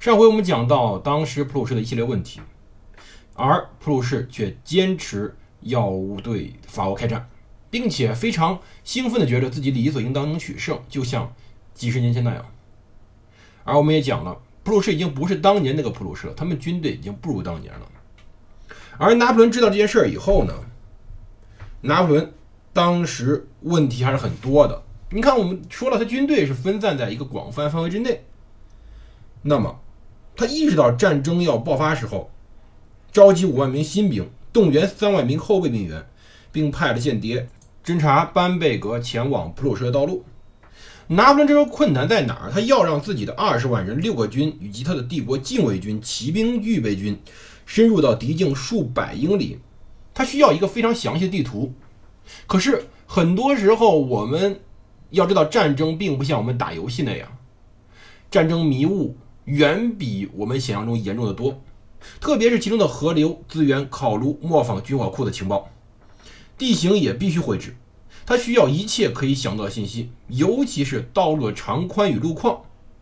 上回我们讲到当时普鲁士的一系列问题，而普鲁士却坚持要对法国开战，并且非常兴奋地觉得自己理所应当能取胜，就像几十年前那样。而我们也讲了，普鲁士已经不是当年那个普鲁士了，他们军队已经不如当年了。而拿破仑知道这件事儿以后呢，拿破仑当时问题还是很多的。你看，我们说了，他军队是分散在一个广泛范围之内，那么。他意识到战争要爆发时候，召集五万名新兵，动员三万名后备兵员，并派了间谍侦察班贝格前往普鲁士的道路。拿破仑这个困难在哪儿？他要让自己的二十万人、六个军以及他的帝国禁卫军、骑兵预备军深入到敌境数百英里，他需要一个非常详细的地图。可是很多时候，我们要知道，战争并不像我们打游戏那样，战争迷雾。远比我们想象中严重的多，特别是其中的河流资源考虑磨坊军火库的情报，地形也必须绘制，它需要一切可以想到的信息，尤其是道路的长宽与路况。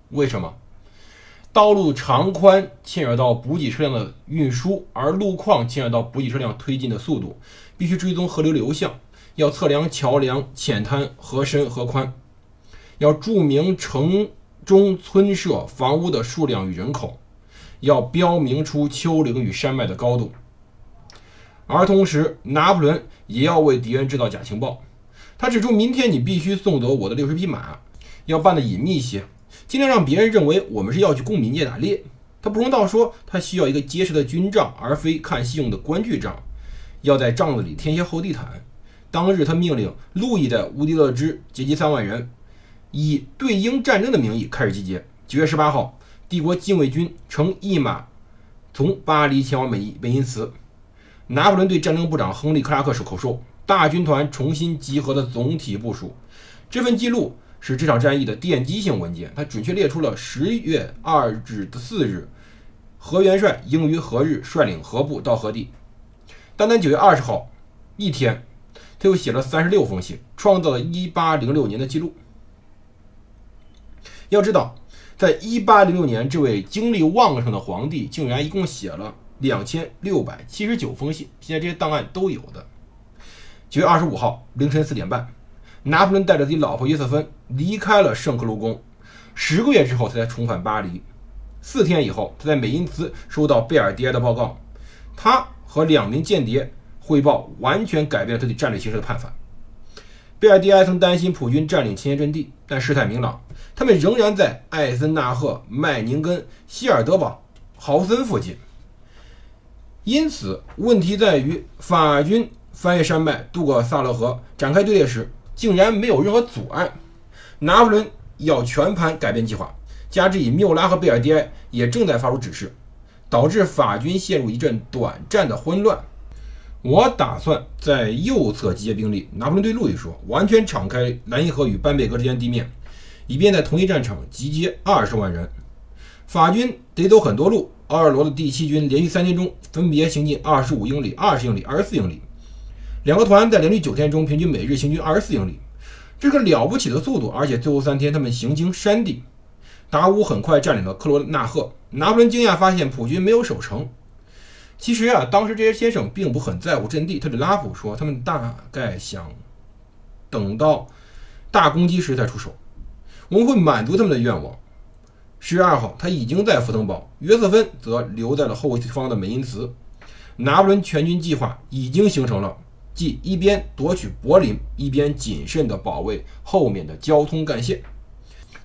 为什么？道路长宽牵扯到补给车辆的运输，而路况牵扯到补给车辆推进的速度，必须追踪河流流向，要测量桥梁浅滩河深河宽，要注明城。中村舍房屋的数量与人口，要标明出丘陵与山脉的高度，而同时，拿破仑也要为敌人制造假情报。他指出，明天你必须送走我的六十匹马，要办的隐秘些，尽量让别人认为我们是要去公民界打猎。他不容道说，他需要一个结实的军帐，而非看戏用的官具帐。要在帐子里添些厚地毯。当日，他命令路易的乌迪勒支结集三万人。以对英战争的名义开始集结。九月十八号，帝国禁卫军乘一马从巴黎前往美伊美因茨。拿破仑对战争部长亨利·克拉克是口授，大军团重新集合的总体部署。这份记录是这场战役的奠基性文件，它准确列出了十月二日的四日，何元帅应于何日率领何部到何地。单单九月二十号一天，他又写了三十六封信，创造了一八零六年的记录。要知道，在一八零六年，这位精力旺盛的皇帝竟然一共写了两千六百七十九封信。现在这些档案都有的。九月二十五号凌晨四点半，拿破仑带着自己老婆约瑟芬离开了圣克卢宫。十个月之后，他才重返巴黎。四天以后，他在美因茨收到贝尔迪埃的报告，他和两名间谍汇报，完全改变了他对战略形势的看法。贝尔迪埃曾担心普军占领前沿阵地，但事态明朗。他们仍然在艾森纳赫、麦宁根、希尔德堡、豪森附近，因此问题在于法军翻越山脉、渡过萨勒河、展开队列时，竟然没有任何阻碍。拿破仑要全盘改变计划，加之以缪拉和贝尔迪埃也正在发出指示，导致法军陷入一阵短暂的混乱。我打算在右侧集结兵力。拿破仑对路易说：“完全敞开莱茵河与班贝格之间地面。”以便在同一战场集结二十万人，法军得走很多路。奥尔罗的第七军连续三天中分别行进二十五英里、二十英里、二十四英里，两个团在连续九天中平均每日行军二十四英里，这个了不起的速度。而且最后三天他们行经山地，达乌很快占领了克罗纳赫。拿破仑惊讶发现普军没有守城。其实啊，当时这些先生并不很在乎阵地。特里拉普说，他们大概想等到大攻击时再出手。我们会满足他们的愿望。十月二号，他已经在福腾堡，约瑟芬则留在了后方的美因茨。拿破仑全军计划已经形成了，即一边夺取柏林，一边谨慎地保卫后面的交通干线。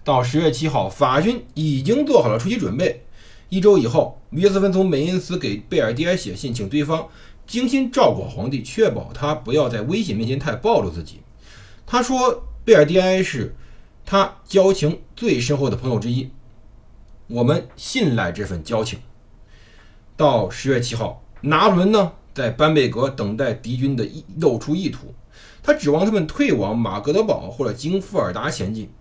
到十月七号，法军已经做好了出击准备。一周以后，约瑟芬从美因茨给贝尔蒂埃写信，请对方精心照顾皇帝，确保他不要在危险面前太暴露自己。他说，贝尔蒂埃是。他交情最深厚的朋友之一，我们信赖这份交情。到十月七号，拿破仑呢在班贝格等待敌军的意露出意图，他指望他们退往马格德堡或者经富尔达前进。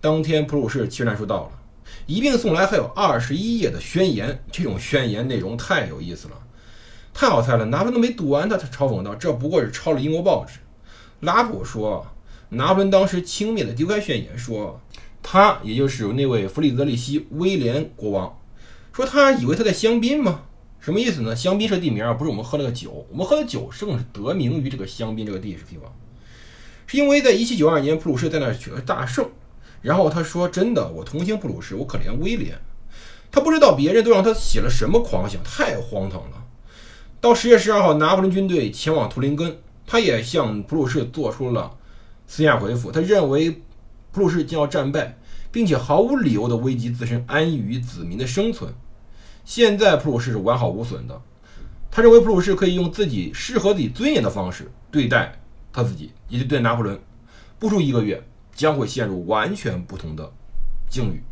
当天，普鲁士七战术到了，一并送来还有二十一页的宣言。这种宣言内容太有意思了，太好猜了。拿破仑都没读完，他他嘲讽道：“这不过是抄了英国报纸。”拉普说，拿破仑当时轻蔑地丢开宣言，说他也就是那位弗里德里希威廉国王，说他以为他在香槟吗？什么意思呢？香槟是地名啊，不是我们喝那个酒，我们喝的酒正是得名于这个香槟这个地地方，是因为在一七九二年普鲁士在那儿取得大胜。然后他说：“真的，我同情普鲁士，我可怜威廉。他不知道别人都让他写了什么狂想，太荒唐了。”到十月十二号，拿破仑军队前往图林根，他也向普鲁士做出了私下回复。他认为普鲁士将要战败，并且毫无理由的危及自身安逸与子民的生存。现在普鲁士是完好无损的。他认为普鲁士可以用自己适合自己尊严的方式对待他自己，也就对拿破仑。不出一个月。将会陷入完全不同的境遇。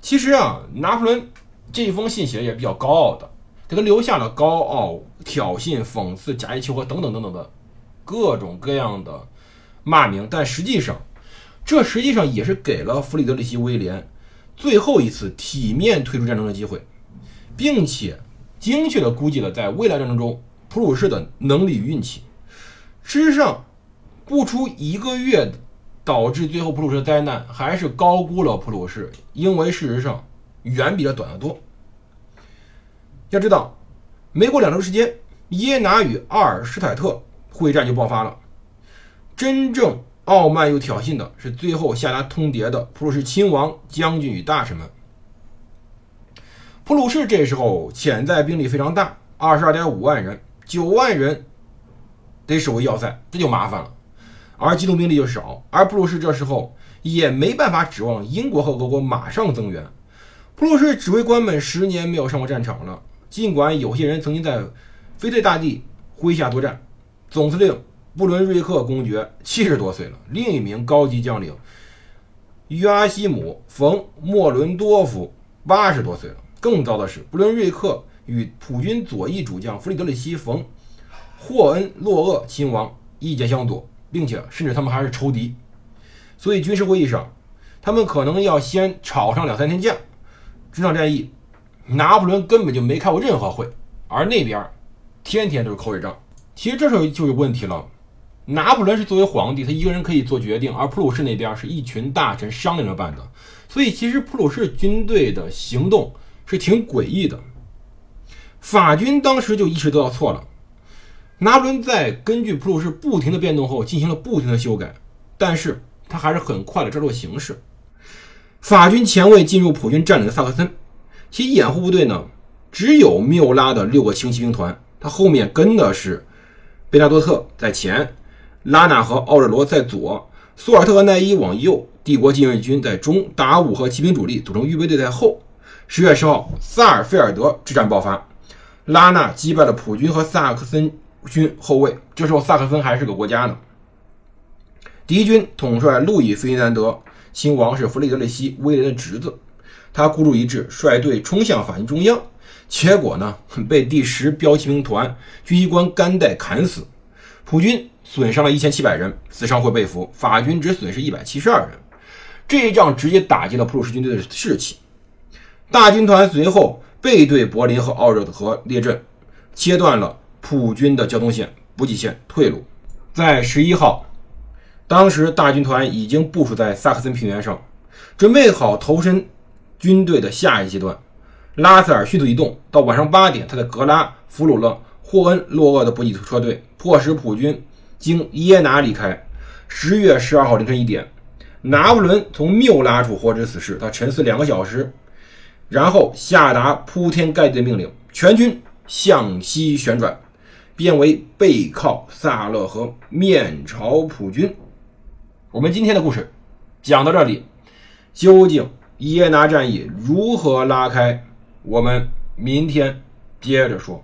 其实啊，拿破仑这封信写的也比较高傲的，给他留下了高傲、挑衅、讽刺、假意求和等等等等的各种各样的骂名。但实际上，这实际上也是给了弗里德里希·威廉最后一次体面退出战争的机会，并且精确的估计了在未来战争中普鲁士的能力与运气。事实上。不出一个月，导致最后普鲁士的灾难，还是高估了普鲁士，因为事实上远比这短得多。要知道，没过两周时间，耶拿与阿尔施泰特会战就爆发了。真正傲慢又挑衅的是最后下达通牒的普鲁士亲王、将军与大臣们。普鲁士这时候潜在兵力非常大，二十二点五万人，九万人得守卫要塞，这就麻烦了。而机动兵力就少，而普鲁士这时候也没办法指望英国和俄国马上增援。普鲁士指挥官们十年没有上过战场了，尽管有些人曾经在腓特大帝麾下作战。总司令布伦瑞克公爵七十多岁了，另一名高级将领约阿希姆·冯·莫伦多夫八十多岁了。更糟的是，布伦瑞克与普军左翼主将弗里德里希·冯·霍恩洛厄亲王意见相左。并且，甚至他们还是仇敌，所以军事会议上，他们可能要先吵上两三天架。这场战役，拿破仑根本就没开过任何会，而那边天天都是口水仗。其实这时候就有问题了，拿破仑是作为皇帝，他一个人可以做决定，而普鲁士那边是一群大臣商量着办的，所以其实普鲁士军队的行动是挺诡异的。法军当时就意识到错了。拿破仑在根据普鲁士不停的变动后，进行了不停的修改，但是他还是很快的抓住形势。法军前卫进入普军占领的萨克森，其掩护部队呢，只有缪拉的六个轻骑兵团，他后面跟的是贝纳多特在前，拉纳和奥热罗在左，苏尔特和奈伊往右，帝国禁卫军在中，达武和骑兵主力组成预备队在后。十月十号，萨尔菲尔德之战爆发，拉纳击败了普军和萨克森。军后卫，这时候萨克森还是个国家呢。敌军统帅路易·费迪南德亲王是弗里德里希·威廉的侄子，他孤注一掷，率队冲向法军中央，结果呢，被第十标骑兵团军机官甘代砍死。普军损伤了一千七百人，死伤会被俘，法军只损失一百七十二人。这一仗直接打击了普鲁士军队的士气。大军团随后背对柏林和奥热河列阵，切断了。普军的交通线、补给线、退路，在十一号，当时大军团已经部署在萨克森平原上，准备好投身军队的下一阶段。拉塞尔迅速移动，到晚上八点，他在格拉俘虏了霍恩洛厄的补给车队，迫使普军经耶拿离开。十月十二号凌晨一点，拿破仑从缪拉处获知此事，他沉思两个小时，然后下达铺天盖地的命令：全军向西旋转。变为背靠萨勒河，面朝普军。我们今天的故事讲到这里，究竟耶拿战役如何拉开？我们明天接着说。